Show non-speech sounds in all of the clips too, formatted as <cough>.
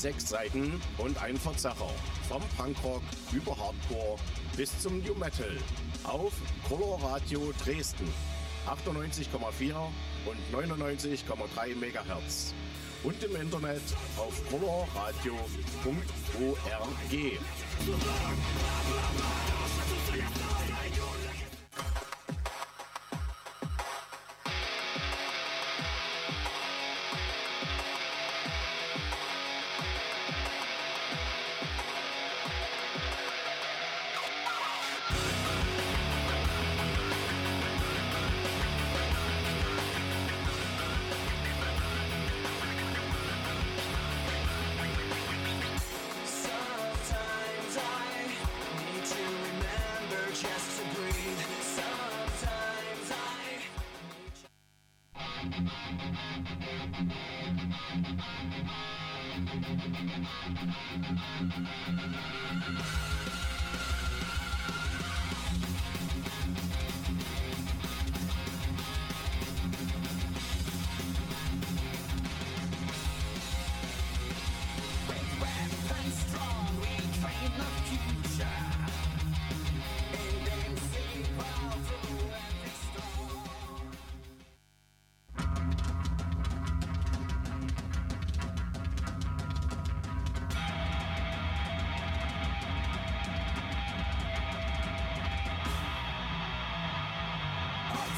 Sechs Seiten und ein Verzerrer. Vom Punkrock über Hardcore bis zum New Metal. Auf Color Radio Dresden. 98,4 und 99,3 MHz. Und im Internet auf colorradio.org.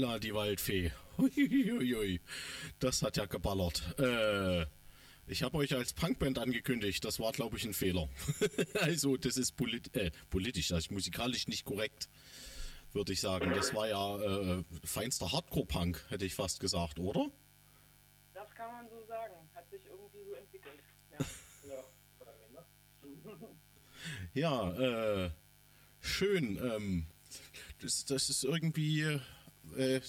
Holla, die Waldfee. Huiuiui. Das hat ja geballert. Äh, ich habe euch als Punkband angekündigt. Das war, glaube ich, ein Fehler. <laughs> also, das ist polit äh, politisch, also musikalisch nicht korrekt, würde ich sagen. Das war ja äh, feinster Hardcore-Punk, hätte ich fast gesagt, oder? Das kann man so sagen. Hat sich irgendwie so entwickelt. Ja. Ja, äh, schön. Ähm, das, das ist irgendwie äh,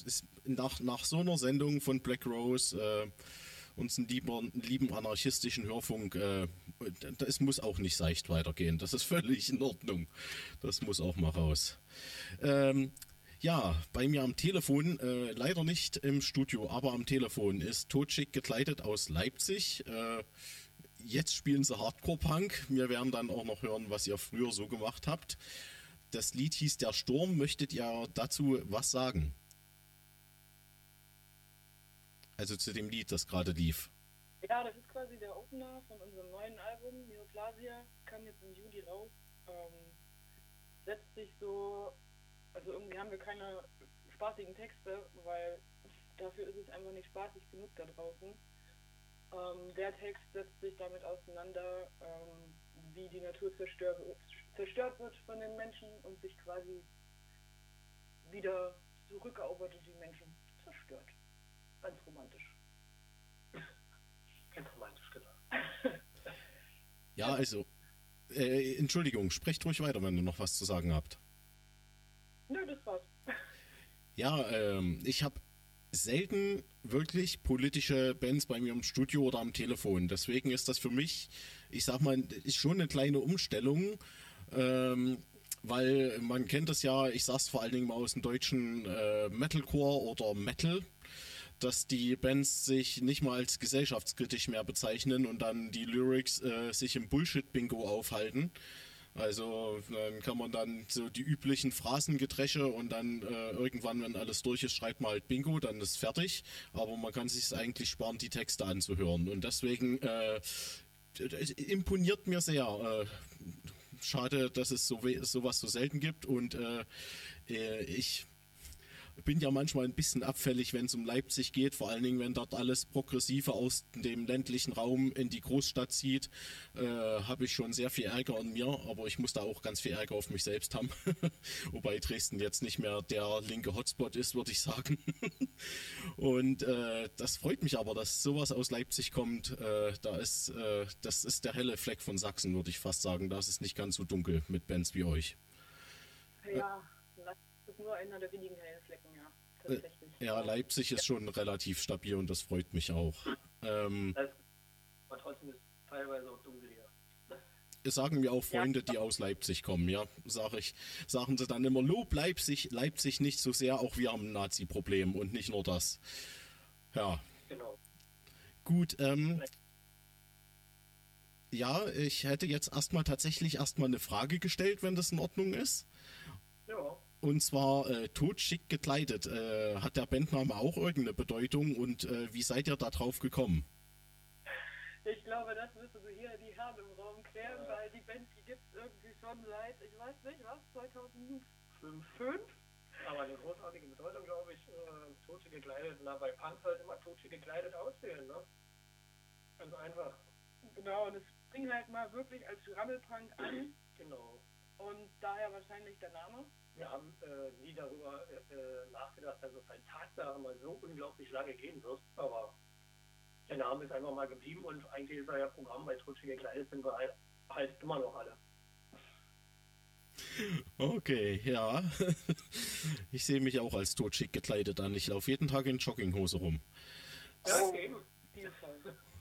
nach, nach so einer Sendung von Black Rose, äh, unseren lieben, lieben anarchistischen Hörfunk, äh, das muss auch nicht seicht weitergehen. Das ist völlig in Ordnung. Das muss auch mal raus. Ähm, ja, bei mir am Telefon, äh, leider nicht im Studio, aber am Telefon ist Totschick gekleidet aus Leipzig. Äh, jetzt spielen sie Hardcore-Punk. Wir werden dann auch noch hören, was ihr früher so gemacht habt. Das Lied hieß Der Sturm. Möchtet ihr dazu was sagen? Also zu dem Lied, das gerade lief. ja, das ist quasi der Opener von unserem neuen Album. Neoplasia kam jetzt im Juli raus. Ähm, setzt sich so, also irgendwie haben wir keine spaßigen Texte, weil dafür ist es einfach nicht spaßig genug da draußen. Ähm, der Text setzt sich damit auseinander, ähm, wie die Natur zerstört, zerstört wird von den Menschen und sich quasi wieder zurückerobert und die Menschen zerstört. Ganz romantisch. Ganz romantisch gesagt. <laughs> Ja, also, äh, Entschuldigung, sprecht ruhig weiter, wenn ihr noch was zu sagen habt. Nö, das war's. Ja, ähm, ich habe selten wirklich politische Bands bei mir im Studio oder am Telefon. Deswegen ist das für mich, ich sag mal, ist schon eine kleine Umstellung. Ähm, weil man kennt es ja, ich sag's vor allen Dingen mal aus dem deutschen äh, Metalcore oder Metal, dass die Bands sich nicht mal als gesellschaftskritisch mehr bezeichnen und dann die Lyrics äh, sich im Bullshit-Bingo aufhalten. Also dann kann man dann so die üblichen Phrasengedresche und dann äh, irgendwann, wenn alles durch ist, schreibt man halt Bingo, dann ist fertig. Aber man kann sich eigentlich sparen, die Texte anzuhören. Und deswegen äh, imponiert mir sehr. Äh, schade, dass es so sowas so selten gibt und äh, äh, ich bin ja manchmal ein bisschen abfällig, wenn es um Leipzig geht, vor allen Dingen, wenn dort alles Progressive aus dem ländlichen Raum in die Großstadt zieht, äh, habe ich schon sehr viel Ärger an mir, aber ich muss da auch ganz viel Ärger auf mich selbst haben. <laughs> Wobei Dresden jetzt nicht mehr der linke Hotspot ist, würde ich sagen. <laughs> Und äh, das freut mich aber, dass sowas aus Leipzig kommt. Äh, da ist, äh, das ist der helle Fleck von Sachsen, würde ich fast sagen. Da ist es nicht ganz so dunkel mit Bands wie euch. Ja, das ist nur einer der wenigen hellen Flecken, ja. Tatsächlich. Ja, Leipzig ist schon relativ stabil und das freut mich auch. Ähm, Das, aber trotzdem ist es teilweise auch dunkel hier. es sagen mir auch Freunde, die aus Leipzig kommen, ja, sag ich, sagen sie dann immer, Lob Leipzig, Leipzig nicht so sehr, auch wir haben ein Nazi-Problem und nicht nur das. Ja, Genau. gut, ähm, ja, ich hätte jetzt erstmal tatsächlich erstmal eine Frage gestellt, wenn das in Ordnung ist. Ja. Und zwar äh, totschick gekleidet. Äh, hat der Bandname auch irgendeine Bedeutung und äh, wie seid ihr da drauf gekommen? Ich glaube, das müssen wir hier die Herren im Raum klären, weil die Band, die gibt es irgendwie schon seit, ich weiß nicht, was, 2005? Fünf. Aber eine großartige Bedeutung, glaube ich, äh, Tote gekleidet. Na, bei Punk halt immer Tote gekleidet aussehen, ne? Ganz einfach. Genau, und es fing halt mal wirklich als Rammelpunk an Genau. und daher wahrscheinlich der Name. Wir haben äh, nie darüber äh, äh, nachgedacht, dass es halt Tatsache mal so unglaublich lange gehen wird. Aber der Name ist einfach mal geblieben und eigentlich ist er ja Programm, bei Tote gekleidet sind wir halt, halt immer noch alle. Okay, ja. <laughs> Ich sehe mich auch als totschick gekleidet an. Ich laufe jeden Tag in Jogginghose rum. Ja, eben.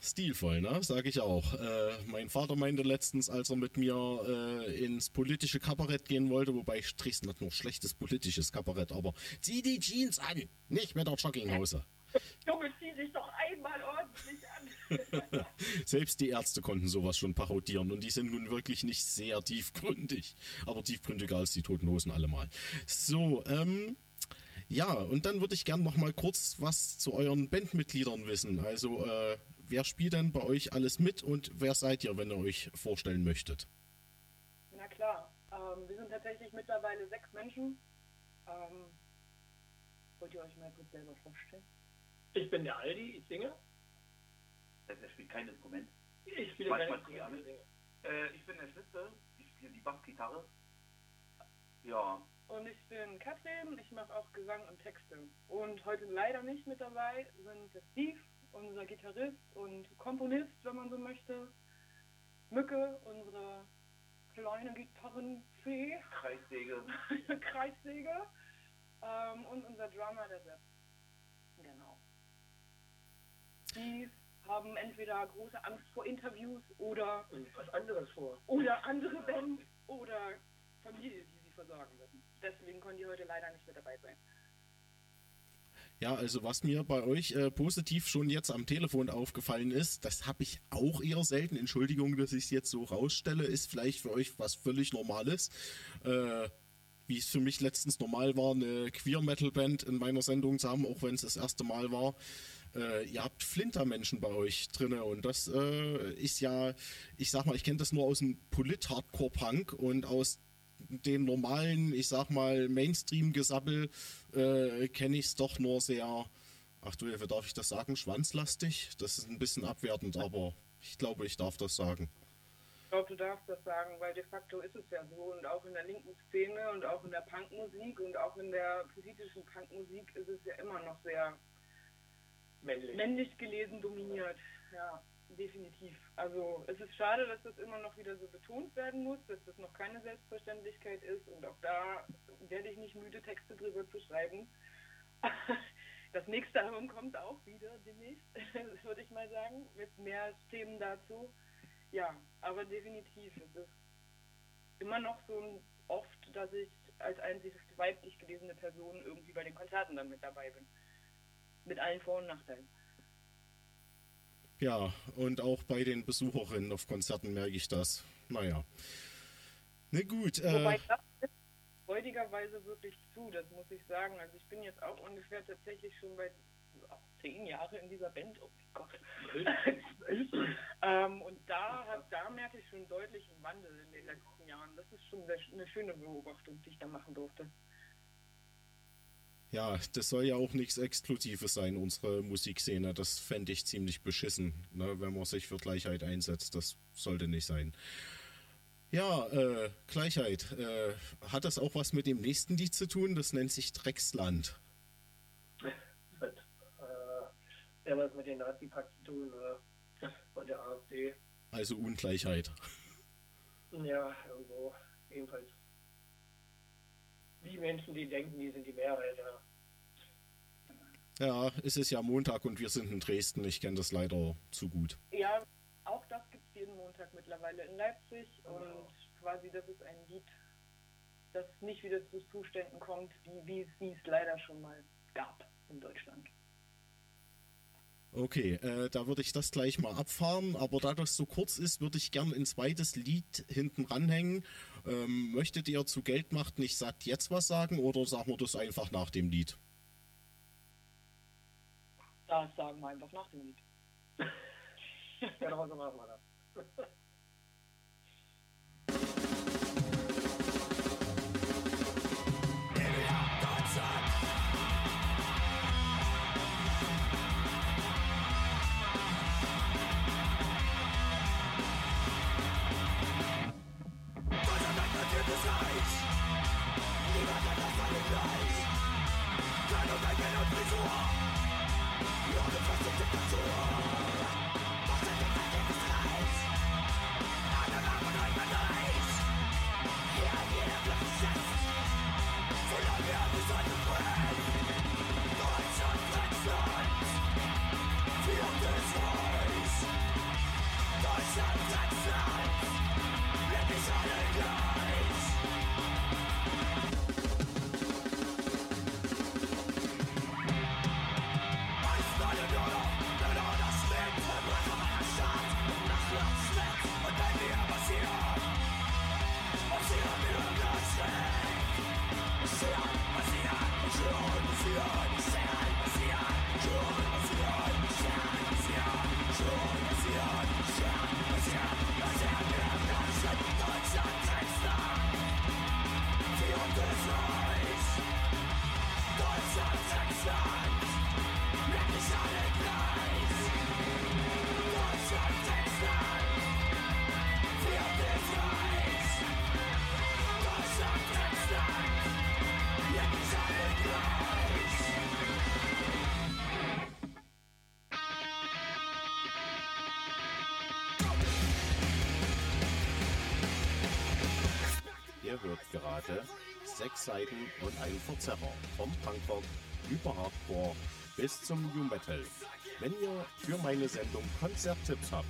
Stilvoll. Ne? Sag ich auch. Äh, mein Vater meinte letztens, als er mit mir äh, ins politische Kabarett gehen wollte, wobei Dresden hat nur schlechtes politisches Kabarett, aber zieh die Jeans an, nicht mit der Jogginghose. <laughs> Junge, zieh dich doch einmal ordentlich an. <laughs> Selbst die Ärzte konnten sowas schon parodieren und die sind nun wirklich nicht sehr tiefgründig, aber tiefgründiger als die Toten Hosen allemal. So, ähm, ja, und dann würde ich gern noch mal kurz was zu euren Bandmitgliedern wissen. Also, äh, wer spielt denn bei euch alles mit und wer seid ihr, wenn ihr euch vorstellen möchtet? Na klar, ähm, wir sind tatsächlich mittlerweile sechs Menschen. Ähm, Wollt ihr euch mal kurz selber vorstellen? Ich bin der Aldi, ich singe. Der spielt kein Instrument. Ich spiele ich singe. Äh, ich bin der Schlitze. Ich spiele die Bassgitarre. Ja, Und ich bin Katrin, ich mache auch Gesang und Texte. Und heute leider nicht mit dabei sind der Steve, unser Gitarrist und Komponist, wenn man so möchte. Mücke, unsere kleine Gitarrenfee, Kreissäge. <laughs> Kreissäge. Ähm, und unser Drummer, der Sepp. Genau. Die haben entweder große Angst vor Interviews oder, Und was anderes vor. oder andere Bands oder Familie, die sie versorgen müssen. Deswegen konnten die heute leider nicht mit dabei sein. Ja, also was mir bei euch äh, positiv schon jetzt am Telefon aufgefallen ist, das habe ich auch eher selten. Entschuldigung, dass ich es jetzt so rausstelle, ist vielleicht für euch was völlig Normales. Äh, wie es für mich letztens normal war, eine Queer-Metal-Band in meiner Sendung zu haben, auch wenn es das erste Mal war. Äh, ihr habt Flintermenschen bei euch drinne und das äh, ist ja, ich sag mal, ich kenne das nur aus dem Polit-Hardcore-Punk und aus den normalen, ich sag mal, Mainstream-Gesabbel äh, kenne ich es doch nur sehr, ach du Hilfe, darf ich das sagen, schwanzlastig? Das ist ein bisschen abwertend, aber ich glaube, ich darf das sagen. Ich glaube, du darfst das sagen, weil de facto ist es ja so. Und auch in der linken Szene und auch in der Punkmusik und auch in der politischen Punkmusik ist es ja immer noch sehr Männlich. männlich gelesen dominiert. Ja, definitiv. Also es ist schade, dass das immer noch wieder so betont werden muss, dass das noch keine Selbstverständlichkeit ist. Und auch da werde ich nicht müde, Texte drüber zu schreiben. <laughs> Das nächste Album kommt auch wieder demnächst, <laughs> würde ich mal sagen, mit mehr Themen dazu. Ja, aber definitiv. Es ist immer noch so oft, dass ich als einzig weiblich gelesene Person irgendwie bei den Konzerten dann mit dabei bin. Mit allen Vor- und Nachteilen. Ja, und auch bei den Besucherinnen auf Konzerten merke ich das. Naja. Na gut, äh, Wobei das ist freudigerweise wirklich zu, das muss ich sagen. Also ich bin jetzt auch ungefähr tatsächlich schon bei auch zehn Jahre in dieser Band. Oh mein Gott. <laughs> ähm, und da, hat, da merke ich schon deutlich einen Wandel in den letzten Jahren. Das ist schon sehr, eine schöne Beobachtung, die ich da machen durfte. Ja, das soll ja auch nichts Exklusives sein, unsere Musikszene. Das fände ich ziemlich beschissen, ne, wenn man sich für Gleichheit einsetzt. Das sollte nicht sein. Ja, äh, Gleichheit. Äh, hat das auch was mit dem nächsten Lied zu tun? Das nennt sich Drecksland. Das hat äh, ja was mit den Nazi-Pakt zu tun, äh, von der AfD. Also Ungleichheit. Ja, irgendwo. Jedenfalls. Die Menschen, die denken, die sind die Mehrheit, ja. Ja, es ist ja Montag und wir sind in Dresden. Ich kenne das leider zu gut. Ja, auch das gibt es jeden Montag mittlerweile in Leipzig. Und quasi das ist ein Lied, das nicht wieder zu Zuständen kommt, wie, wie es wie es leider schon mal gab in Deutschland. Okay, äh, da würde ich das gleich mal abfahren, aber da das so kurz ist, würde ich gern ein zweites Lied hinten ranhängen. Ähm, möchtet ihr zu Geldmacht nicht sagt jetzt was sagen oder sagen wir das einfach nach dem Lied? Das sagen wir einfach nach dem Lied. <laughs> Genau so machen wir das. <laughs> You are the best of the best you are. Seiten und ein Verzerrer. Vom Punkrock über Hardcore bis zum New Metal. Wenn ihr für meine Sendung Konzerttipps habt,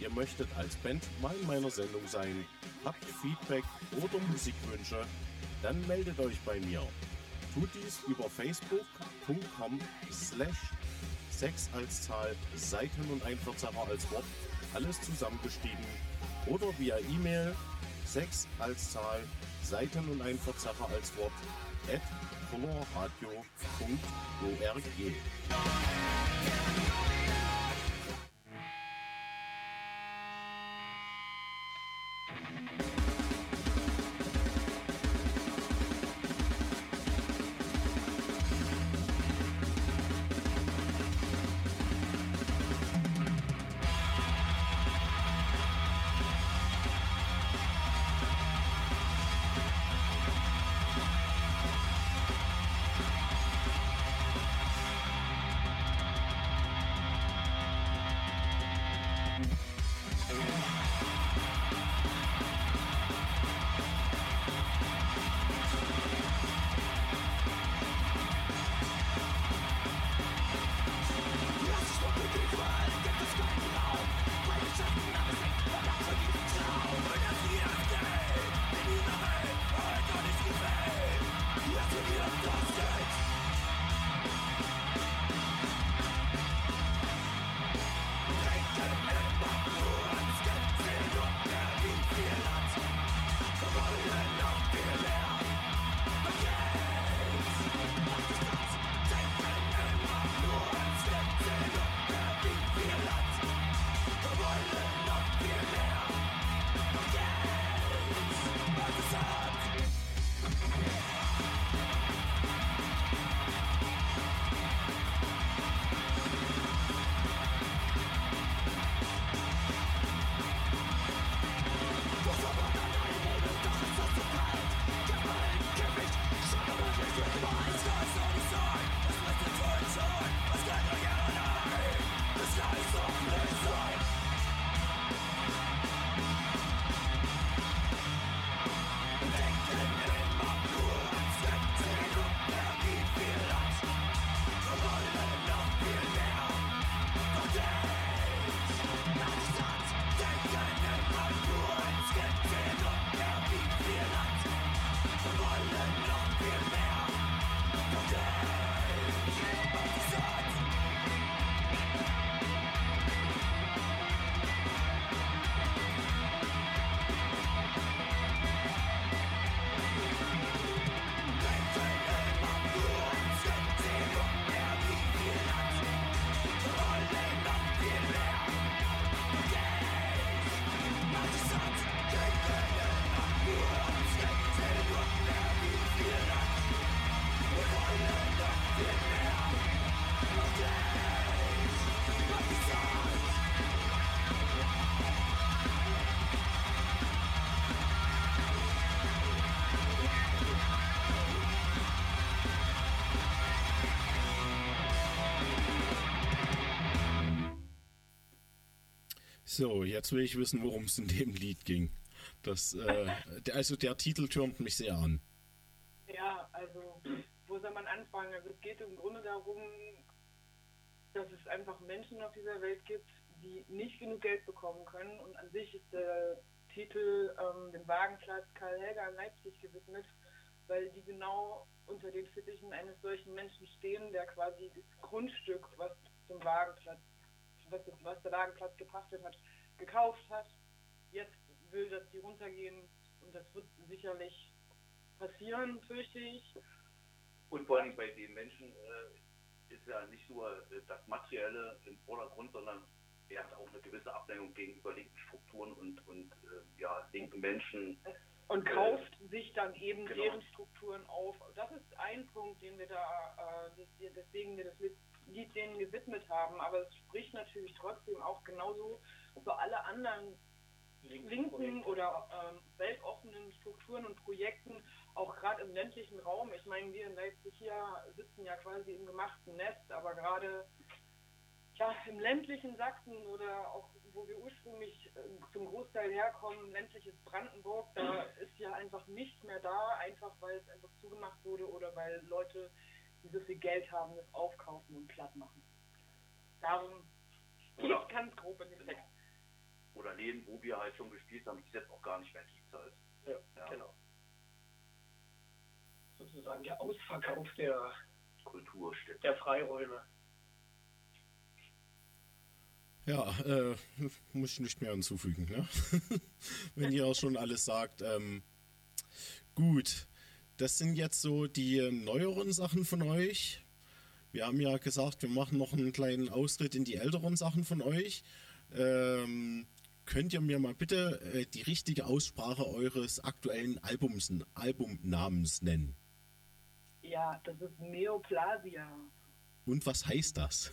ihr möchtet als Band mal in meiner Sendung sein, habt Feedback oder Musikwünsche, dann meldet euch bei mir. Tut dies über facebook.com slash 6 als Zahl, Seiten und ein Verzerrer als Wort, alles zusammengeschrieben oder via E-Mail 6 als Zahl, Seiten und ein Verzerrer als Wort at colorradio.org. So, jetzt will ich wissen, worum es in dem Lied ging. Das, äh, also der Titel türmt mich sehr an. Ja, also wo soll man anfangen? Also es geht im Grunde darum, dass es einfach Menschen auf dieser Welt gibt, die nicht genug Geld bekommen können. Und an sich ist der Titel ähm, dem Wagenplatz Karl Helger in Leipzig gewidmet, weil die genau unter den Fittichen eines solchen Menschen stehen, der quasi das Grundstück, was zum Wagenplatz, was, der Wagenplatz gepachtet hat, gekauft hat. Jetzt will, dass die runtergehen und das wird sicherlich passieren, fürchte ich. Und vor allem bei den Menschen äh, ist ja nicht nur äh, das Materielle im Vordergrund, sondern er hat auch eine gewisse Abneigung gegenüber linken Strukturen und, und äh, ja, linken Menschen. Und Äh, kauft sich dann eben genau. deren Strukturen auf. Das ist ein Punkt, den wir da, äh, des- deswegen wir das Lied denen gewidmet haben. Aber es spricht natürlich trotzdem auch genauso für alle anderen linken oder ähm, weltoffenen Strukturen und Projekten, auch gerade im ländlichen Raum. Ich meine, wir in Leipzig hier sitzen ja quasi im gemachten Nest, aber gerade ja, im ländlichen Sachsen oder auch wo wir ursprünglich äh, zum Großteil herkommen, ländliches Brandenburg, da ist ja einfach nichts mehr da, einfach weil es einfach zugemacht wurde oder weil Leute, die so viel Geld haben, das aufkaufen und platt machen. Darum geht Oder- <laughs> ganz grob in den Text. Oder Läden, wo wir halt schon gespielt haben, die es jetzt auch gar nicht mehr gibt halt. Ja, Ja. genau. Sozusagen der Ausverkauf der, Kulturstätte. der Freiräume. Ja, äh, muss ich nicht mehr hinzufügen, ne? <laughs> Wenn ihr auch schon alles sagt. Ähm, gut, das sind jetzt so die neueren Sachen von euch. Wir haben ja gesagt, wir machen noch einen kleinen Austritt in die älteren Sachen von euch. Ähm, könnt ihr mir mal bitte äh, die richtige Aussprache eures aktuellen Albums, Albumnamens nennen? Ja, das ist Neoplasia. Und was heißt das?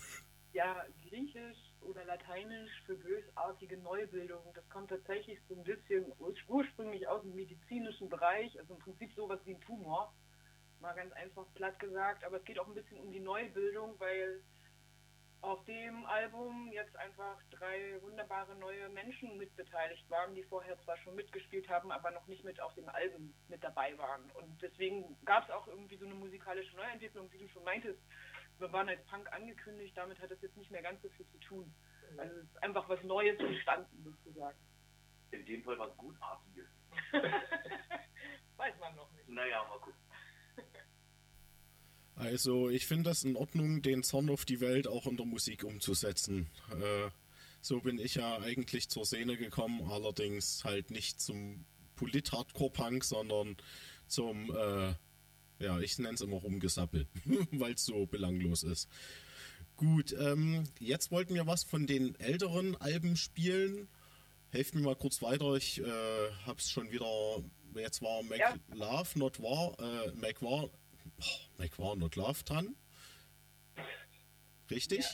Ja, griechisch oder lateinisch für bösartige Neubildung. Das kommt tatsächlich so ein bisschen ur- ursprünglich aus dem medizinischen Bereich, also im Prinzip sowas wie ein Tumor. Mal ganz einfach platt gesagt, aber es geht auch ein bisschen um die Neubildung, weil auf dem Album jetzt einfach drei wunderbare neue Menschen mitbeteiligt waren, die vorher zwar schon mitgespielt haben, aber noch nicht mit auf dem Album mit dabei waren. Und deswegen gab es auch irgendwie so eine musikalische Neuentwicklung, wie du schon meintest. Wir waren als Punk angekündigt, damit hat es jetzt nicht mehr ganz so viel zu tun. Also es ist einfach was Neues entstanden sozusagen. In dem Fall was Gutartiges. <laughs> Weiß man noch nicht. Naja, mal gucken. <laughs> Also ich finde das in Ordnung, den Zorn auf die Welt auch in der Musik umzusetzen. Äh, so bin ich ja eigentlich zur Szene gekommen, allerdings halt nicht zum Polit-Hardcore-Punk, sondern zum, äh, ja, ich nenne es immer Rumgesappel, <laughs> weil es so belanglos ist. Gut, ähm, jetzt wollten wir was von den älteren Alben spielen. Helft mir mal kurz weiter, ich äh, hab's schon wieder, jetzt war Mac Ja. Love, Not War, äh, Mac War, oh, Mac War, Not Love dran. Richtig?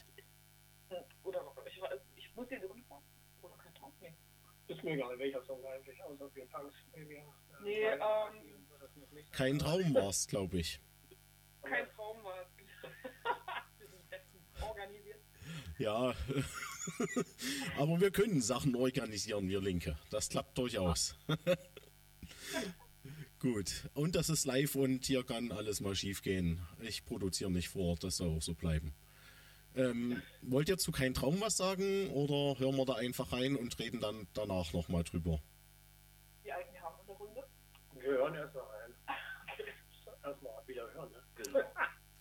Oder ich, ich muss den runterfahren. Oder kein Traum. Nee. Ist mir egal, welcher Song eigentlich, außer wir Punks. Äh, Nee, ähm, Kein Traum war's, glaube ich. Kein Traum war es. <laughs> Wir sind bestens organisiert. Ja, <laughs> aber wir können Sachen organisieren, wir Linke. Das klappt durchaus. <laughs> Gut, und das ist live und hier kann alles mal schief gehen. Ich produziere nicht vor, das soll auch so bleiben. Ähm, wollt ihr zu kein Traum was sagen oder hören wir da einfach rein und reden dann danach nochmal drüber? Die alten Herren in der Runde. Wir hören erstmal rein. Erstmal wieder hören, ne? Genau. <laughs>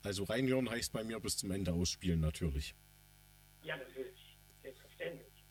Also reinhören heißt bei mir bis zum Ende ausspielen natürlich. Ja, natürlich. Selbstverständlich.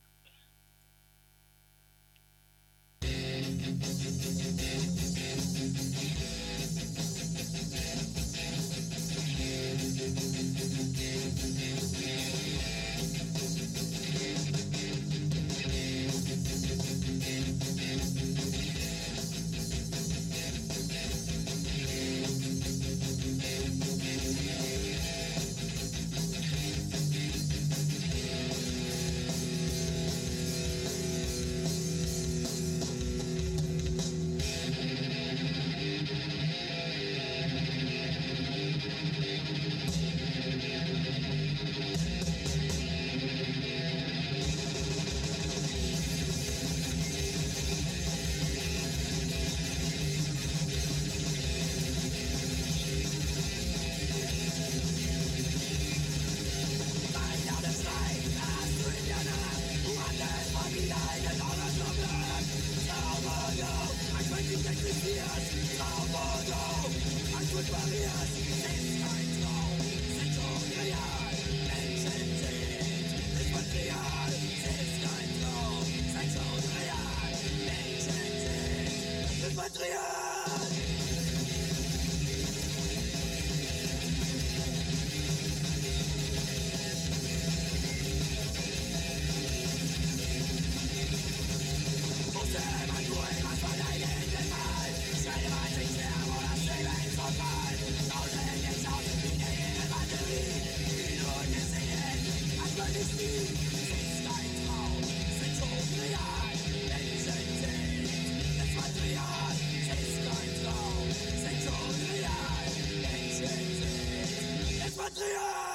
Patriotes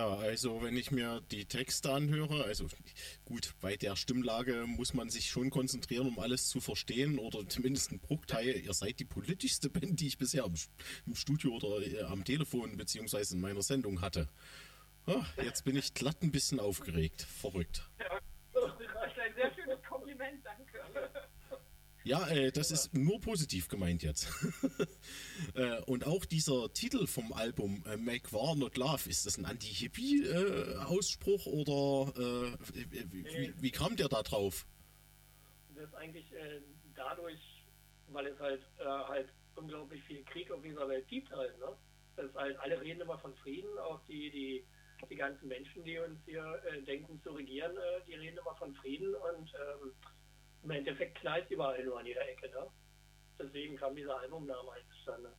Ja, also wenn ich mir die Texte anhöre, also gut, bei der Stimmlage muss man sich schon konzentrieren, um alles zu verstehen oder zumindest ein Bruchteil. Ihr seid die politischste <laughs> Band, die ich bisher im, Studio oder äh, am Telefon beziehungsweise in meiner Sendung hatte. Ah, jetzt bin ich glatt ein bisschen aufgeregt. Verrückt. Das ist ein sehr schönes Kompliment, danke. Ja, äh, das ist nur positiv gemeint jetzt. <laughs> äh, und auch dieser Titel vom Album, äh, Make War Not Love, ist das ein Anti-Hippie-Ausspruch oder äh, wie, wie, kam der da drauf? Das ist eigentlich äh, dadurch, weil es halt, äh, halt unglaublich viel Krieg auf dieser Welt gibt halt, ne? Das halt, alle reden immer von Frieden, auch die, die, die ganzen Menschen, die uns hier äh, denken zu regieren, äh, die reden immer von Frieden und ähm, im Endeffekt knallt überall nur an jeder Ecke, ne? Deswegen kam dieser Albumname halt zustande.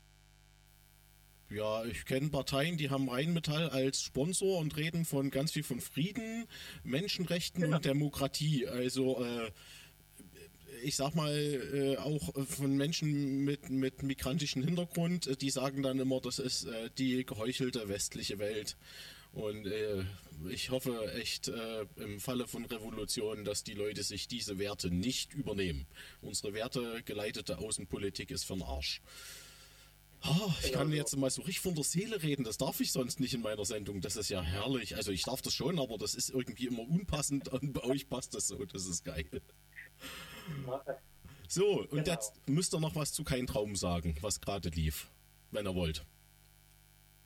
Ja, ich kenne Parteien, die haben Rheinmetall als Sponsor und reden von ganz viel von Frieden, Menschenrechten und Demokratie. Also äh, ich sag mal, äh, auch von Menschen mit, mit migrantischem Hintergrund, äh, die sagen dann immer, das ist äh, die geheuchelte westliche Welt. Und äh, ich hoffe echt äh, im Falle von Revolution, dass die Leute sich diese Werte nicht übernehmen. Unsere wertegeleitete Außenpolitik ist von Arsch. Ah, ich kann jetzt mal so richtig von der Seele reden, das darf ich sonst nicht in meiner Sendung. Das ist ja herrlich. Also ich darf das schon, aber das ist irgendwie immer unpassend und bei euch passt das so. Das ist geil. So, und Genau. jetzt müsst ihr noch was zu Kein Traum sagen, was gerade lief, wenn ihr wollt.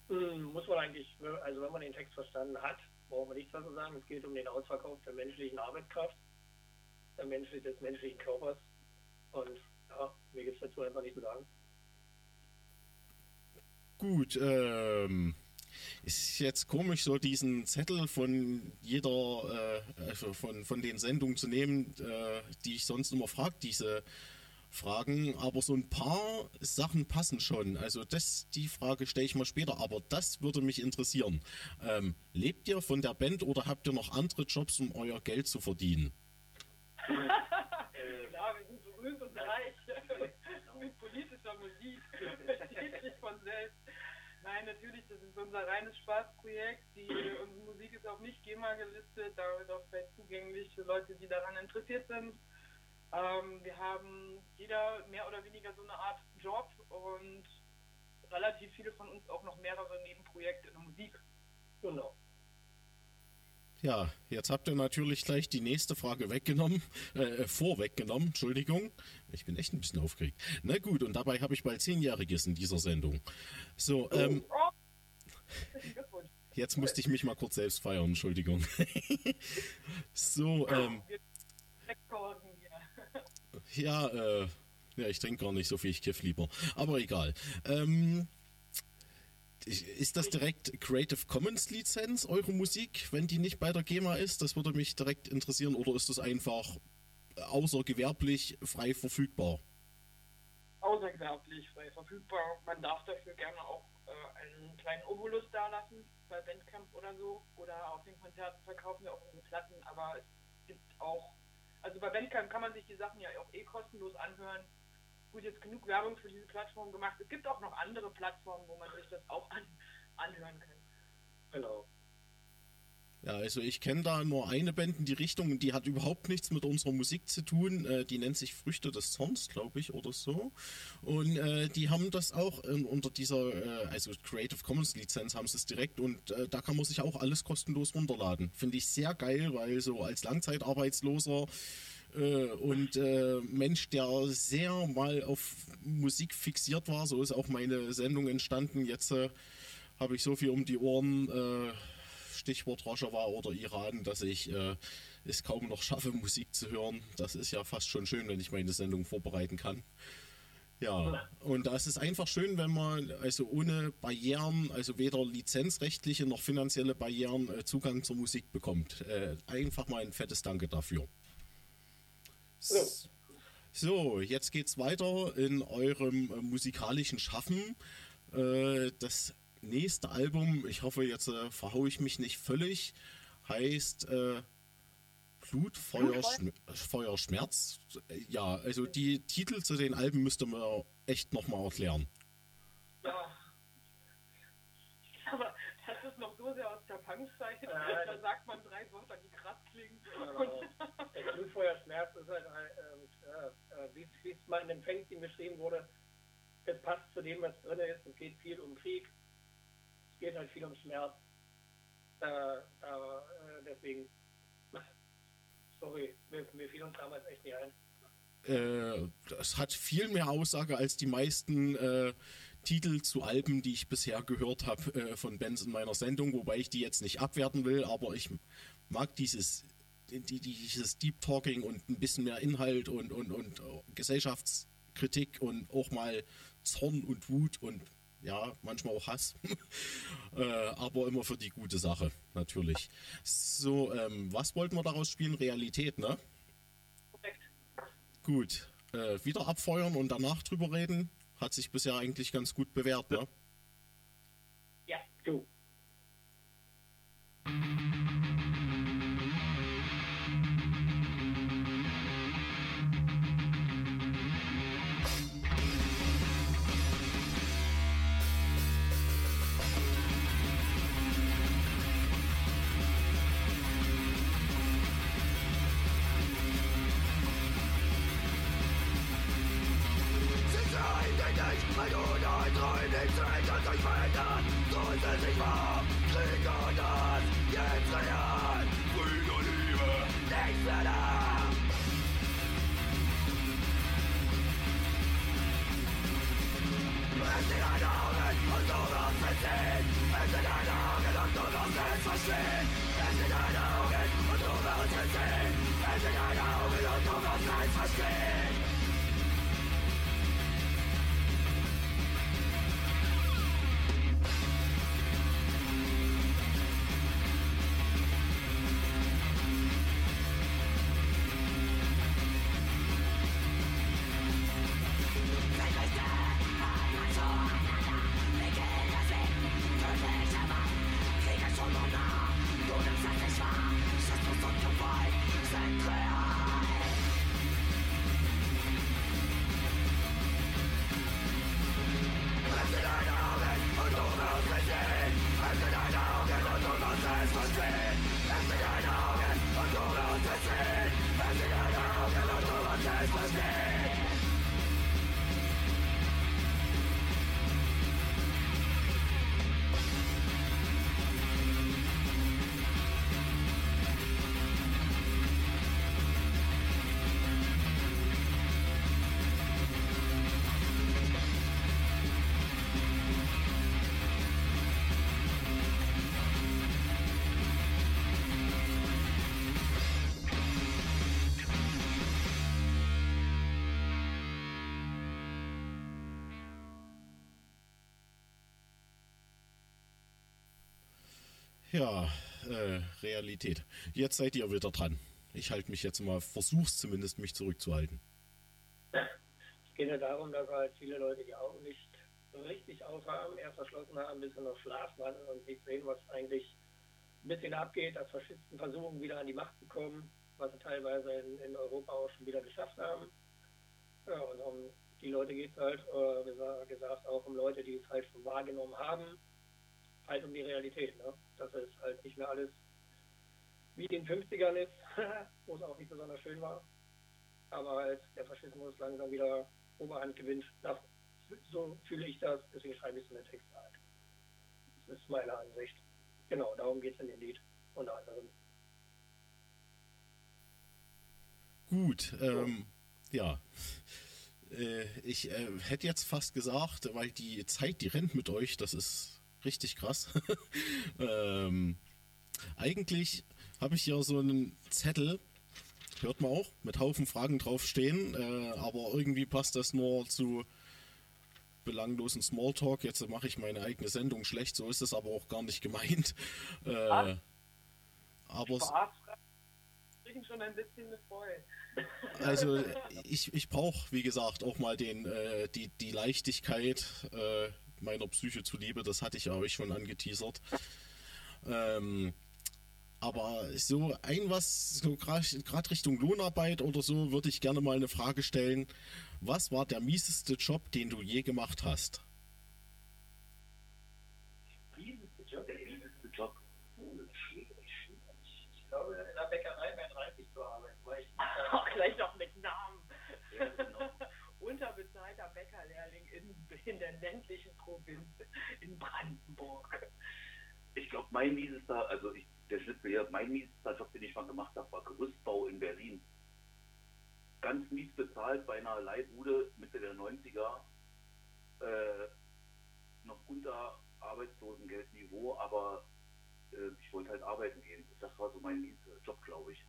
Hm, muss man eigentlich, also wenn man den Text verstanden hat, brauchen wir nichts dazu sagen. Es geht um den Ausverkauf der menschlichen Arbeitskraft, der menschlich, des menschlichen Körpers. Und ja, mir gibt es dazu einfach nicht zu sagen. Gut, ähm, ist jetzt komisch, so diesen Zettel von jeder, äh, also von, von den Sendungen zu nehmen, äh, die ich sonst immer frage, diese Fragen, aber so ein paar Sachen passen schon. Also das, die Frage stelle ich mal später, aber das würde mich interessieren. Ähm, lebt ihr von der Band oder habt ihr noch andere Jobs, um euer Geld zu verdienen? Ja, wir sind berühmt und reich <laughs> mit politischer Musik. <laughs> Versteht sich von selbst. Nein, natürlich, das ist unser reines Spaßprojekt. Die, unsere Musik ist auch nicht GEMA gelistet, damit auch frei zugänglich für Leute, die daran interessiert sind. Ähm, wir haben jeder mehr oder weniger so eine Art Job und relativ viele von uns auch noch mehrere Nebenprojekte in der Musik. Genau. Ja, jetzt habt ihr natürlich gleich die nächste Frage weggenommen, äh, vorweggenommen, Entschuldigung. Ich bin echt ein bisschen aufgeregt. Na gut, und dabei habe ich bald Zehnjähriges in dieser Sendung. So, ähm, Oh, jetzt musste ich mich mal kurz selbst feiern, Entschuldigung. <laughs> so, ähm. Ja, äh, ja, ich trinke gar nicht so viel, ich kiff lieber. Aber egal. Ähm, ist das direkt Creative Commons Lizenz, eure Musik, wenn die nicht bei der GEMA ist? Das würde mich direkt interessieren. Oder ist das einfach außergewerblich frei verfügbar? außergewerblich frei verfügbar. Man darf dafür gerne auch äh, einen kleinen Obolus dalassen, bei Bandcamp oder so. Oder auf den Konzerten verkaufen wir auch unsere Platten, aber es gibt auch, also bei Bandcamp kann man sich die Sachen ja auch eh kostenlos anhören. Gut, jetzt genug Werbung für diese Plattform gemacht. Es gibt auch noch andere Plattformen, wo man sich das auch an, anhören kann. Genau. Ja, also ich kenne da nur eine Band in die Richtung die hat überhaupt nichts mit unserer Musik zu tun. Äh, die nennt sich Früchte des Zorns, glaube ich, oder so. Und äh, die haben das auch äh, unter dieser, äh, also Creative Commons Lizenz haben sie es direkt und äh, da kann man sich auch alles kostenlos runterladen. Finde ich sehr geil, weil so als Langzeitarbeitsloser äh, und äh, Mensch, der sehr mal auf Musik fixiert war, so ist auch meine Sendung entstanden. Jetzt äh, habe ich so viel um die Ohren, äh, Stichwort Rojava oder Iran, dass ich äh, es kaum noch schaffe, Musik zu hören. Das ist ja fast schon schön, wenn ich meine Sendung vorbereiten kann. Ja, und da ist es einfach schön, wenn man also ohne Barrieren, also weder lizenzrechtliche noch finanzielle Barrieren, äh, Zugang zur Musik bekommt. Äh, einfach mal ein fettes Danke dafür. S- So, jetzt geht's weiter in eurem äh, musikalischen Schaffen. Äh, das nächste Album, ich hoffe, jetzt äh, verhaue ich mich nicht völlig, heißt äh, Blut, Feuer, Schm Feuer, Schmerz. Äh, Ja, also die Titel zu den Alben müsste man echt nochmal erklären. Ja. Aber das ist noch so sehr aus der Punkzeit. Ja, da sagt man drei Wörter, die krass klingen. Genau. Der Blutfeuerschmerz ist halt, äh, äh, wie es mal in dem Fängchen beschrieben wurde, es passt zu dem, was drin ist. Es geht viel um Krieg, es geht halt viel um Schmerz. Äh, äh, deswegen, <laughs> sorry, mir, mir fiel uns damals echt nicht ein. Äh, das hat viel mehr Aussage als die meisten äh, Titel zu Alben, die ich bisher gehört habe äh, von Bands in meiner Sendung, wobei ich die jetzt nicht abwerten will, aber ich mag dieses, die, die- dieses Deep Talking und ein bisschen mehr Inhalt und, und, und äh, Gesellschaftskritik und auch mal Zorn und Wut und ja, manchmal auch Hass. <laughs> äh, aber immer für die gute Sache, natürlich. So, ähm, was wollten wir daraus spielen? Realität, ne? Korrekt. Gut, äh, wieder abfeuern und danach drüber reden. Hat sich bisher eigentlich ganz gut bewährt, ne? Ja, du. Ja, äh, Realität. Jetzt seid ihr wieder dran. Ich halte mich jetzt mal, versuch's zumindest, mich zurückzuhalten. geht ja darum, dass halt viele Leute die Augen nicht richtig aufhaben, erst verschlossen haben, bis sie noch schlafen und nicht sehen, was eigentlich ein bisschen abgeht, dass Faschisten versuchen, wieder an die Macht zu kommen, was sie teilweise in, in Europa auch schon wieder geschafft haben. Ja, und um die Leute geht es halt, äh, gesagt, gesagt, auch um Leute, die es halt schon wahrgenommen haben, halt um die Realität. Ne? Dass es halt nicht mehr alles wie in den 50ern ist, <laughs> wo es auch nicht besonders schön war. Aber halt der Faschismus langsam wieder Oberhand gewinnt. Das, so fühle ich das, deswegen schreibe ich so eine Texte halt. Das ist meine Ansicht. Genau, darum geht es in dem Lied, unter anderem. Gut, ähm, ja. Äh, ich äh, hätte jetzt fast gesagt, weil die Zeit, die rennt mit euch, das ist richtig krass. <laughs> ähm, eigentlich habe ich hier so einen Zettel, hört man auch, mit Haufen Fragen draufstehen, äh, aber irgendwie passt das nur zu belanglosen Smalltalk. Jetzt mache ich meine eigene Sendung schlecht, so ist es aber auch gar nicht gemeint. <laughs> Äh, aber Spaß, schon ein bisschen mit <laughs> also ich, ich brauche, wie gesagt, auch mal den, äh, die, die Leichtigkeit äh, meiner Psyche zuliebe. Das hatte ich ja euch schon angeteasert. Ähm, aber so ein was, so gerade Richtung Lohnarbeit oder so, würde ich gerne mal eine Frage stellen. Was war der mieseste Job, den du je gemacht hast? Mieseste Job, der mieseste Job. Oh. Ich glaube, in der Bäckerei bei 30 zu arbeiten, weil ich <laughs> Auch gleich noch mit Namen. Ja, genau. <laughs> Unterbezahlter Bäckerlehrling in, in der ländlichen Provinz in Brandenburg. Ich glaube, mein miesester, also ich, der Schnitzel hier, mein miesester Job, den ich mal gemacht habe, war Gerüstbau in Berlin. Ganz mies bezahlt bei einer Leihbude Mitte der 90er. Äh, noch unter Arbeitslosengeldniveau, aber äh, ich wollte halt arbeiten gehen. Das war so mein Job, glaube ich.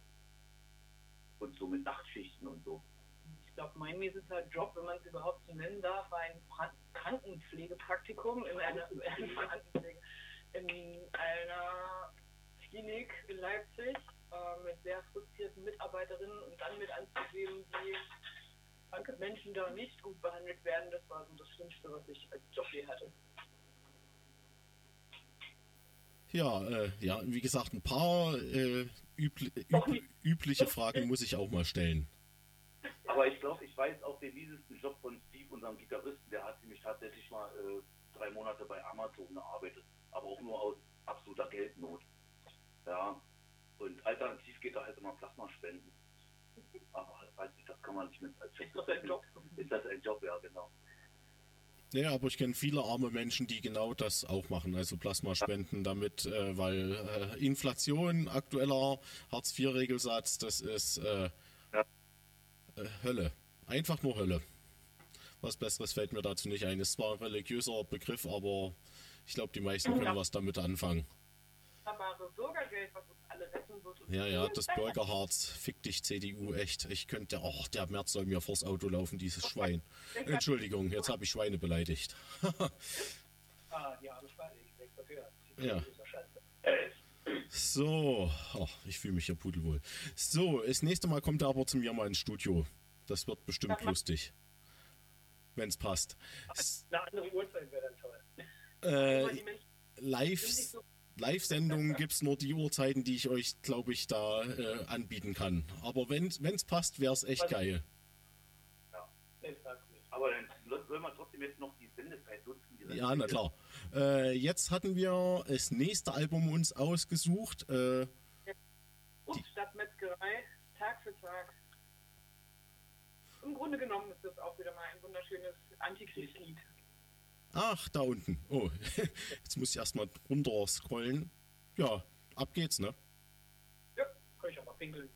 Und so mit Nachtschichten und so. Ich glaube, mein miesester Job, wenn man es überhaupt so nennen darf, war ein Krankenpflegepraktikum in einer, <laughs> in einer Krankenpflege in einer Klinik in Leipzig äh, mit sehr frustrierten Mitarbeiterinnen und dann mit anzusehen, wie kranke Menschen da nicht gut behandelt werden. Das war so das Schlimmste, was ich als Job je hatte. Ja, äh, ja, wie gesagt, ein paar äh, übli üb übliche Fragen muss ich auch mal stellen. Aber ich glaube, ich weiß auch den miesesten Job von Steve, unserem Gitarristen, der hat nämlich tatsächlich mal äh, drei Monate bei Amazon gearbeitet, aber auch nur aus absoluter Geldnot. Ja, und alternativ geht er halt immer Plasma spenden. Aber weiß nicht, das kann man nicht mit als Ist das ein Job? Ist das ein Job, ja, genau. Ja, aber ich kenne viele arme Menschen, die genau das auch machen, also Plasma spenden damit, äh, weil äh, Inflation, aktueller Hartz-IV-Regelsatz, das ist äh, Hölle. Einfach nur Hölle. Was Besseres fällt mir dazu nicht ein. Ist zwar ein religiöser Begriff, aber ich glaube, die meisten können was damit anfangen. wunderbare Bürgergeld, was uns alle retten wird. Ja, ja, das Bürgerharz. Fick dich, CDU, echt. Ich könnte, oh, der Merz soll mir vors Auto laufen, dieses <laughs> Schwein. Entschuldigung, jetzt habe ich Schweine beleidigt. <laughs> Ah, die arme Schweine, ich nichts dafür. Ja. Ist. So, oh, ich fühle mich hier pudelwohl. So, das nächste Mal kommt er aber zu mir mal ins Studio. Das wird bestimmt lustig. Wenn es passt. Eine andere Uhrzeit wäre dann toll. Äh, Live, Live-Sendungen gibt es nur die Uhrzeiten, die ich euch, glaube ich, da äh, anbieten kann. Aber wenn es passt, wäre es echt geil. Nee, sag's nicht. Aber dann soll man trotzdem jetzt noch die Sendezeit nutzen. die Ja, na klar. Äh, jetzt hatten wir das nächste Album uns ausgesucht. Äh, Stadtmetzgerei, Tag für Tag. Im Grunde genommen ist das auch wieder mal ein wunderschönes Antikriegslied. ach, da unten. Oh, <laughs> jetzt muss ich erstmal runter scrollen. Ja, ab geht's, ne? Ja, kann ich auch mal pinkeln.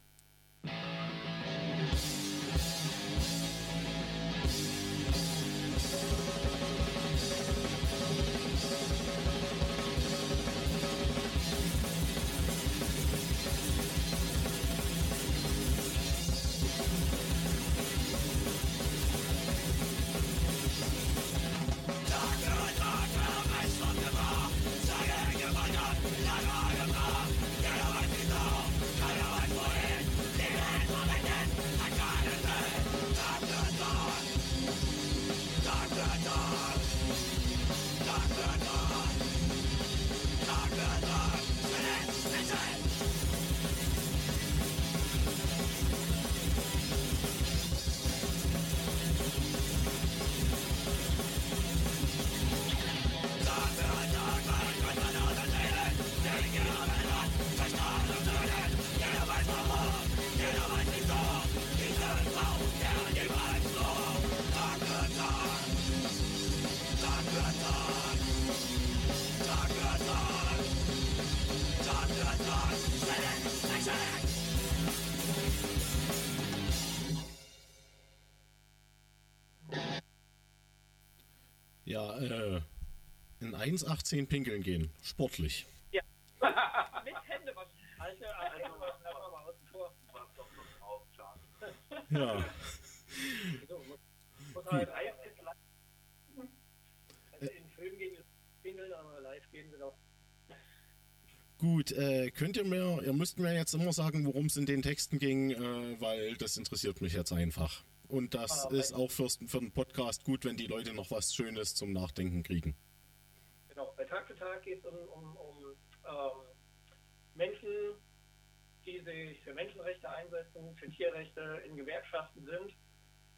1,18 pinkeln gehen. Sportlich. Ja. Mit Hände was. Also, also, ja. Gut, äh, könnt ihr mir, ihr müsst mir jetzt immer sagen, worum es in den Texten ging, äh, weil das interessiert mich jetzt einfach. Und das ah, ist auch für, für den Podcast gut, wenn die Leute noch was Schönes zum Nachdenken kriegen. Tag für Tag geht es um, um, um ähm, Menschen, die sich für Menschenrechte einsetzen, für Tierrechte in Gewerkschaften sind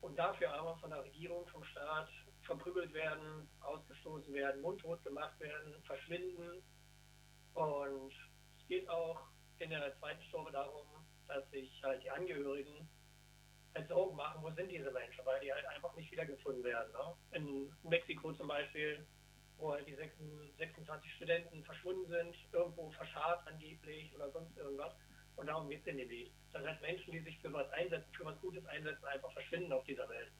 und dafür aber von der Regierung, vom Staat verprügelt werden, ausgestoßen werden, mundtot gemacht werden, verschwinden. Und es geht auch in der zweiten Strophe darum, dass sich halt die Angehörigen halt Sorgen machen, wo sind diese Menschen, weil die halt einfach nicht wiedergefunden werden. Ne? In Mexiko zum Beispiel wo halt die 26 26 Studenten verschwunden sind, irgendwo verscharrt angeblich oder sonst irgendwas. Und darum geht es in dem Lied. Dass halt Menschen, die sich für was einsetzen, für was Gutes einsetzen, einfach verschwinden auf dieser Welt.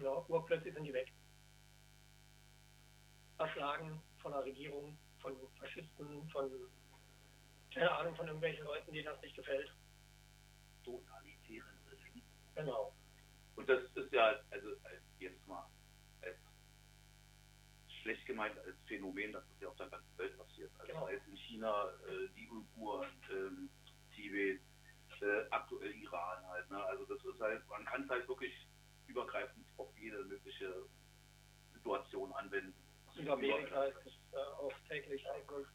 Ja, urplötzlich sind die weg. Erschlagen von der Regierung, von Faschisten, von, keine Ahnung, von irgendwelchen Leuten, denen das nicht gefällt. Totalitären Regime. Genau. Und das ist ja, also als, jetzt mal, schlecht gemeint als Phänomen, das ist ja auf der ganzen Welt passiert. Also Genau. sei es in China, äh, die Uiguren, ähm, Tibet, äh, aktuell Iran halt. Ne? Also das ist halt, man kann es halt wirklich übergreifend auf jede mögliche Situation anwenden. Südamerika ist es äh, auch täglich eigentlich.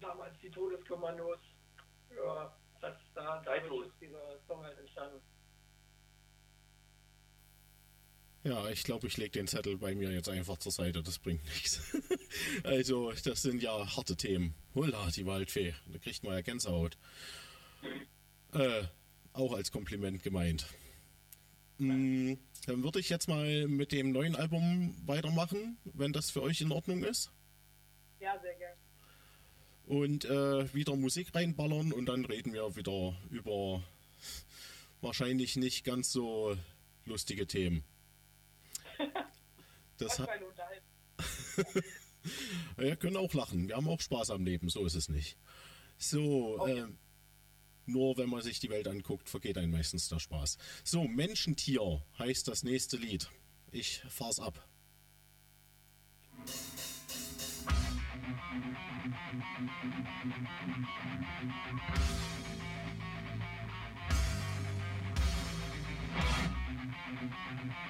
Damals die Todeskommandos, ja, das, da, dadurch ist dieser Song halt entstanden. Ja, ich glaube, ich lege den Zettel bei mir jetzt einfach zur Seite, das bringt <laughs> nichts. also, das sind ja harte Themen. Hulla, die Waldfee, da kriegt man ja Gänsehaut. Äh, auch als Kompliment gemeint. Mm, dann würde ich jetzt mal mit dem neuen Album weitermachen, wenn das für euch in Ordnung ist. Ja, sehr gern. Und äh, wieder Musik reinballern und dann reden wir wieder über wahrscheinlich nicht ganz so lustige Themen. Das hat. Wir <laughs> können auch lachen. Wir haben auch Spaß am Leben, so ist es nicht. So, Okay. ähm, nur wenn man sich die Welt anguckt, vergeht einem meistens der Spaß. So, Menschentier heißt das nächste Lied. Ich fahr's ab.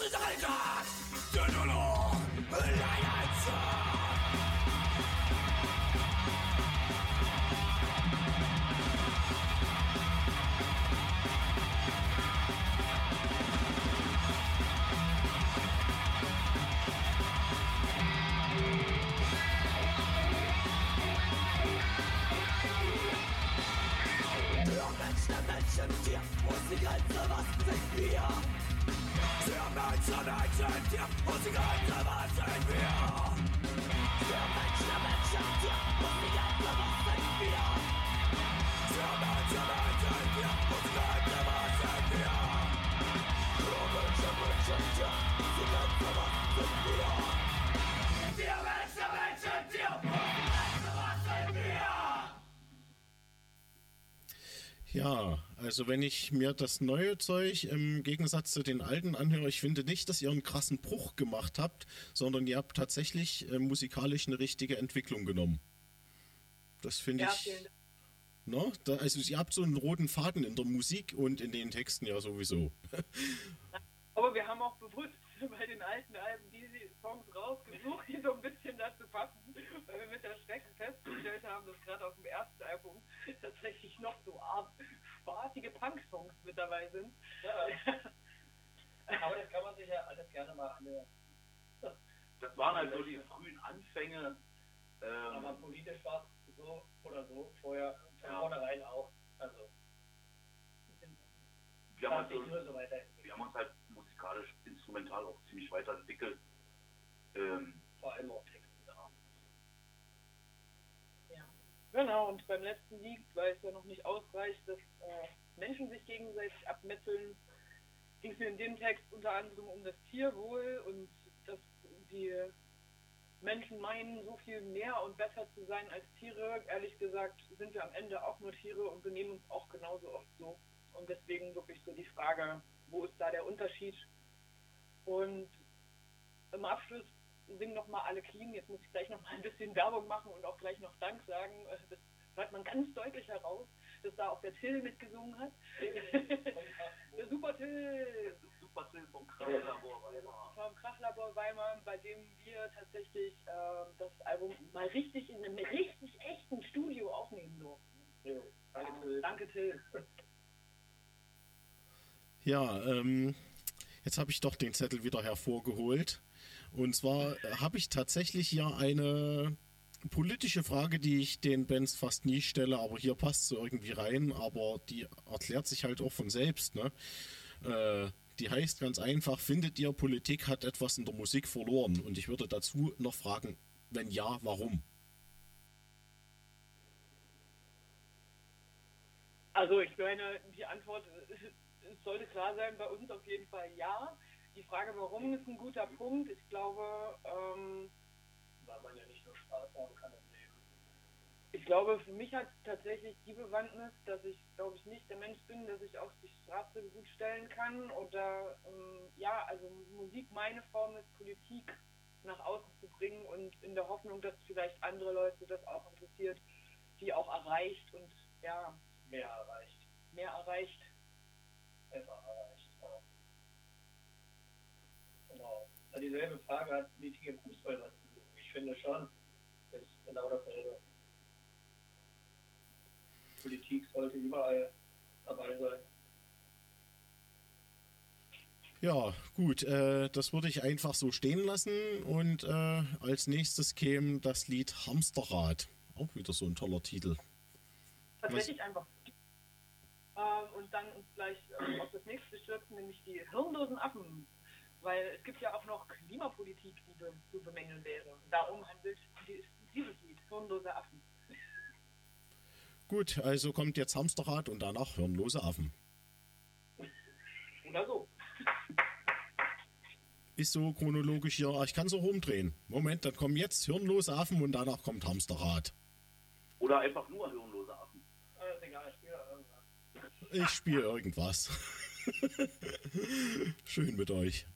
Zeitalters, der Dolor, dark. Ja, also wenn ich mir das neue Zeug im Gegensatz zu den alten anhöre, ich finde nicht, dass ihr einen krassen Bruch gemacht habt, sondern ihr habt tatsächlich äh, musikalisch eine richtige Entwicklung genommen. Das finde Ja, ich. Ne? Da, also ihr habt so einen roten Faden in der Musik und in den Texten ja sowieso. Aber wir haben auch bewusst <laughs> bei den alten Alben diese Songs rausgesucht, die so ein bisschen dazu passen, weil wir mit der Schrecken festgestellt haben, dass gerade auf dem ersten Album tatsächlich noch so spaßige Punk-Songs mit dabei sind. <laughs> Aber das kann man sich ja alles gerne mal anhören. Das waren halt so die frühen Anfänge. Aber Ähm, politisch war es so oder so vorher von Ja. vornherein auch. Also, wir, haben sich halt so, nur so wir haben uns halt musikalisch, instrumental auch ziemlich weiterentwickelt. Ähm, Vor allem auch Texte. Ja. Genau, und beim letzten Lied, weil es ja noch nicht ausreicht, dass äh, Menschen sich gegenseitig abmetzeln, ging es mir in dem Text unter anderem um das Tierwohl und dass die Menschen meinen, so viel mehr und besser zu sein als Tiere. Ehrlich gesagt sind wir am Ende auch nur Tiere und benehmen uns auch genauso oft so. Und deswegen wirklich so die Frage, wo ist da der Unterschied? Und im Abschluss singen noch mal alle clean. Jetzt muss ich gleich noch mal ein bisschen Werbung machen und auch gleich noch Dank sagen. Äh, Das hört man ganz deutlich heraus, dass da auch der Till mitgesungen hat. der Super Till super Film vom Kraftlabor Weimar. vom Krachlabor Weimar, bei dem wir tatsächlich äh, das Album mal richtig in einem richtig echten Studio aufnehmen durften. Danke, Till. Danke Till. Ja, ähm, jetzt habe ich doch den Zettel wieder hervorgeholt. Und zwar äh, habe ich tatsächlich hier eine politische Frage, die ich den Bands fast nie stelle, aber hier passt sie irgendwie rein, aber die erklärt sich halt auch von selbst. Ne? Äh, die heißt ganz einfach, findet ihr, Politik hat etwas in der Musik verloren? Und ich würde dazu noch fragen, wenn ja, warum? Also ich meine, die Antwort sollte klar sein, bei uns auf jeden Fall ja. Die Frage, warum, ist ein guter Punkt. Ich glaube, ähm, Weil man ja nicht nur Spaß haben kann im Leben. ich glaube, für mich hat es tatsächlich die Bewandtnis, dass ich, glaube ich, nicht der Mensch bin, der sich auf die Straße gut stellen kann oder ähm, ja, also Musik meine Form ist, Politik nach außen zu bringen und in der Hoffnung, dass vielleicht andere Leute das auch interessiert, die auch erreicht und ja, Mehr erreicht. mehr erreicht. Besser erreicht. Ja. Genau. Ja, dieselbe Frage hat Politik im Fußball was zu suchen. Ich finde schon, ist genau dasselbe. Politik sollte überall dabei sein. Ja, gut, äh, das würde ich einfach so stehen lassen. Und äh, als nächstes käme das Lied Hamsterrad. Auch wieder so ein toller Titel. Tatsächlich einfach. Ähm, und dann uns gleich ähm, auf das nächste stürzen, nämlich die hirnlosen Affen. Weil es gibt ja auch noch Klimapolitik, die be zu bemängeln wäre. Darum handelt die, dieses Lied, hirnlose Affen. Gut, also kommt jetzt Hamsterrad und danach hirnlose Affen. Oder so. Ist so chronologisch hier. Ich kann so rumdrehen. Moment, dann kommen jetzt hirnlose Affen und danach kommt Hamsterrad. Oder einfach nur hirnlose Affen. Aber ist egal, ich spiele da irgendwas. Ich spiele irgendwas. <laughs> Schön mit euch.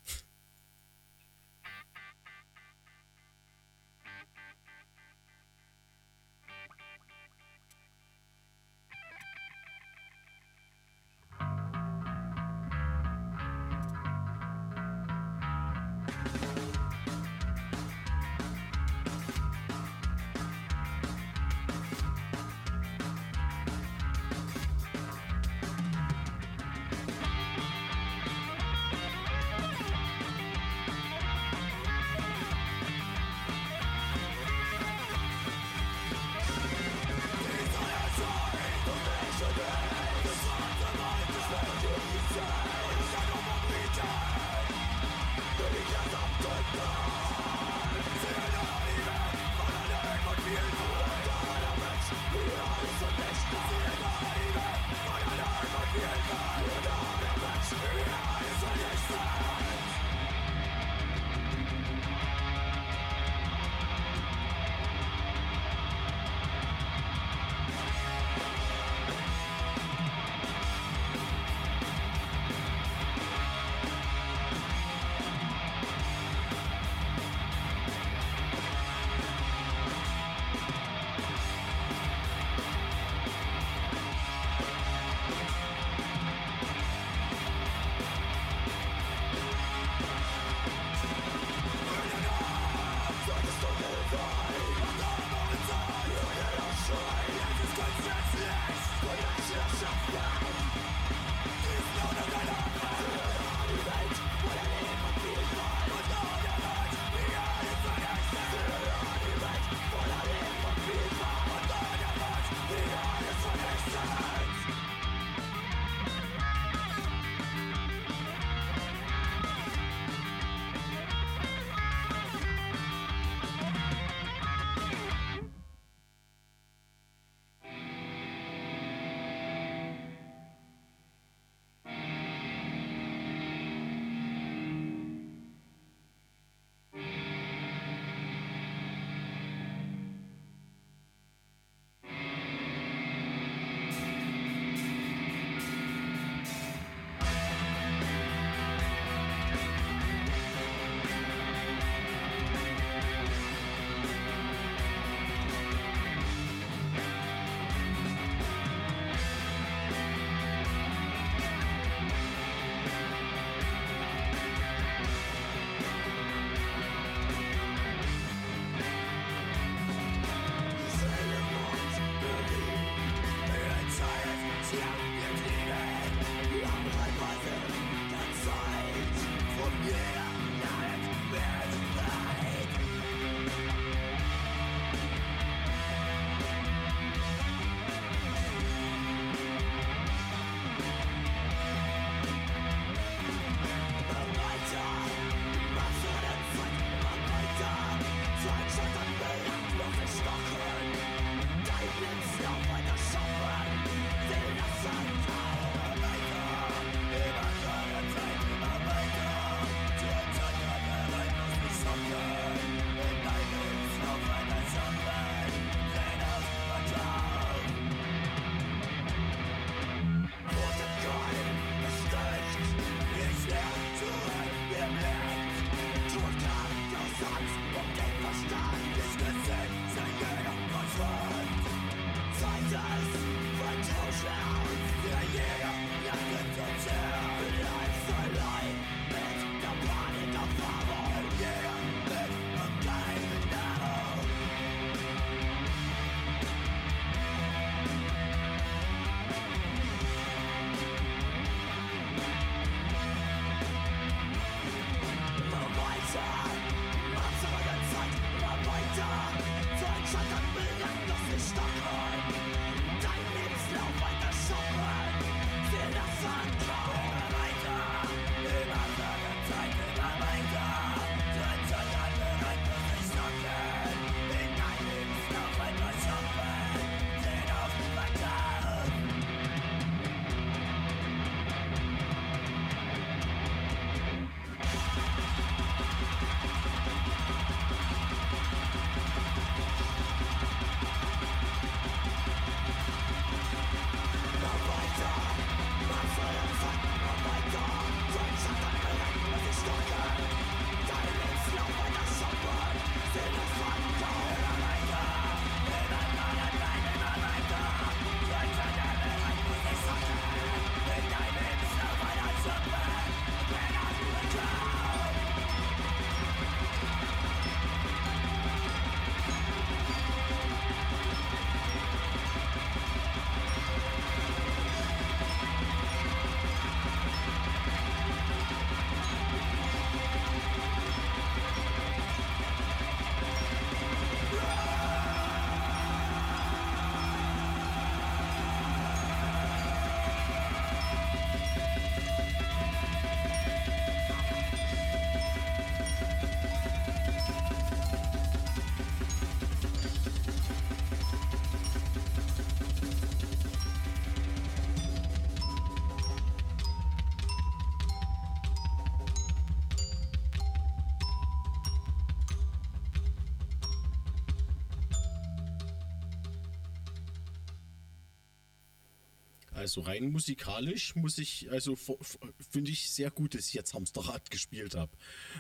Also rein musikalisch muss ich, also finde ich sehr gut, dass ich jetzt Hamsterrad gespielt habe.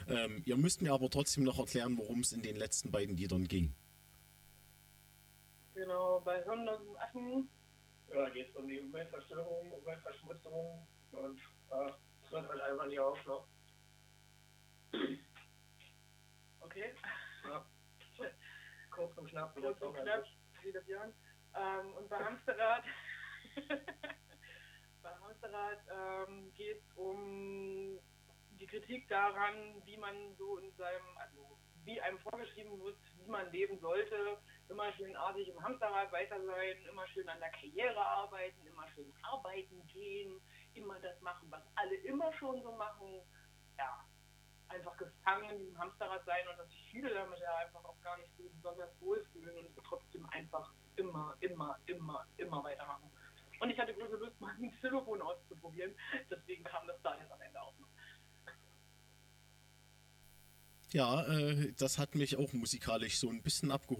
Ähm, ihr müsst mir aber trotzdem noch erklären, worum es in den letzten beiden Liedern ging. Genau, bei Sondersen Affen. Ja, geht es um die Umweltzerstörung, Umweltverschmutzung und es hört halt einfach nicht auf. Ne? Okay. Ja. Kurz und knapp, Kurz und knapp, wie das Jahr. Ähm, und bei Hamsterrad, <laughs> bei Hamsterrad ähm, geht es um die Kritik daran, wie man so in seinem, also wie einem vorgeschrieben wird, wie man leben sollte. Immer schön artig im Hamsterrad weiter sein, immer schön an der Karriere arbeiten, immer schön arbeiten gehen, immer das machen, was alle immer schon so machen. Ja, einfach gefangen diesem Hamsterrad sein und dass sich viele damit ja einfach auch gar nicht so besonders wohlfühlen und trotzdem einfach immer, immer, immer, immer weitermachen. Und ich hatte große Lust, mal ein Telefon auszuprobieren, deswegen kam das da jetzt am Ende auch noch. Ja, äh, das hat mich auch musikalisch so ein bisschen abgeholt.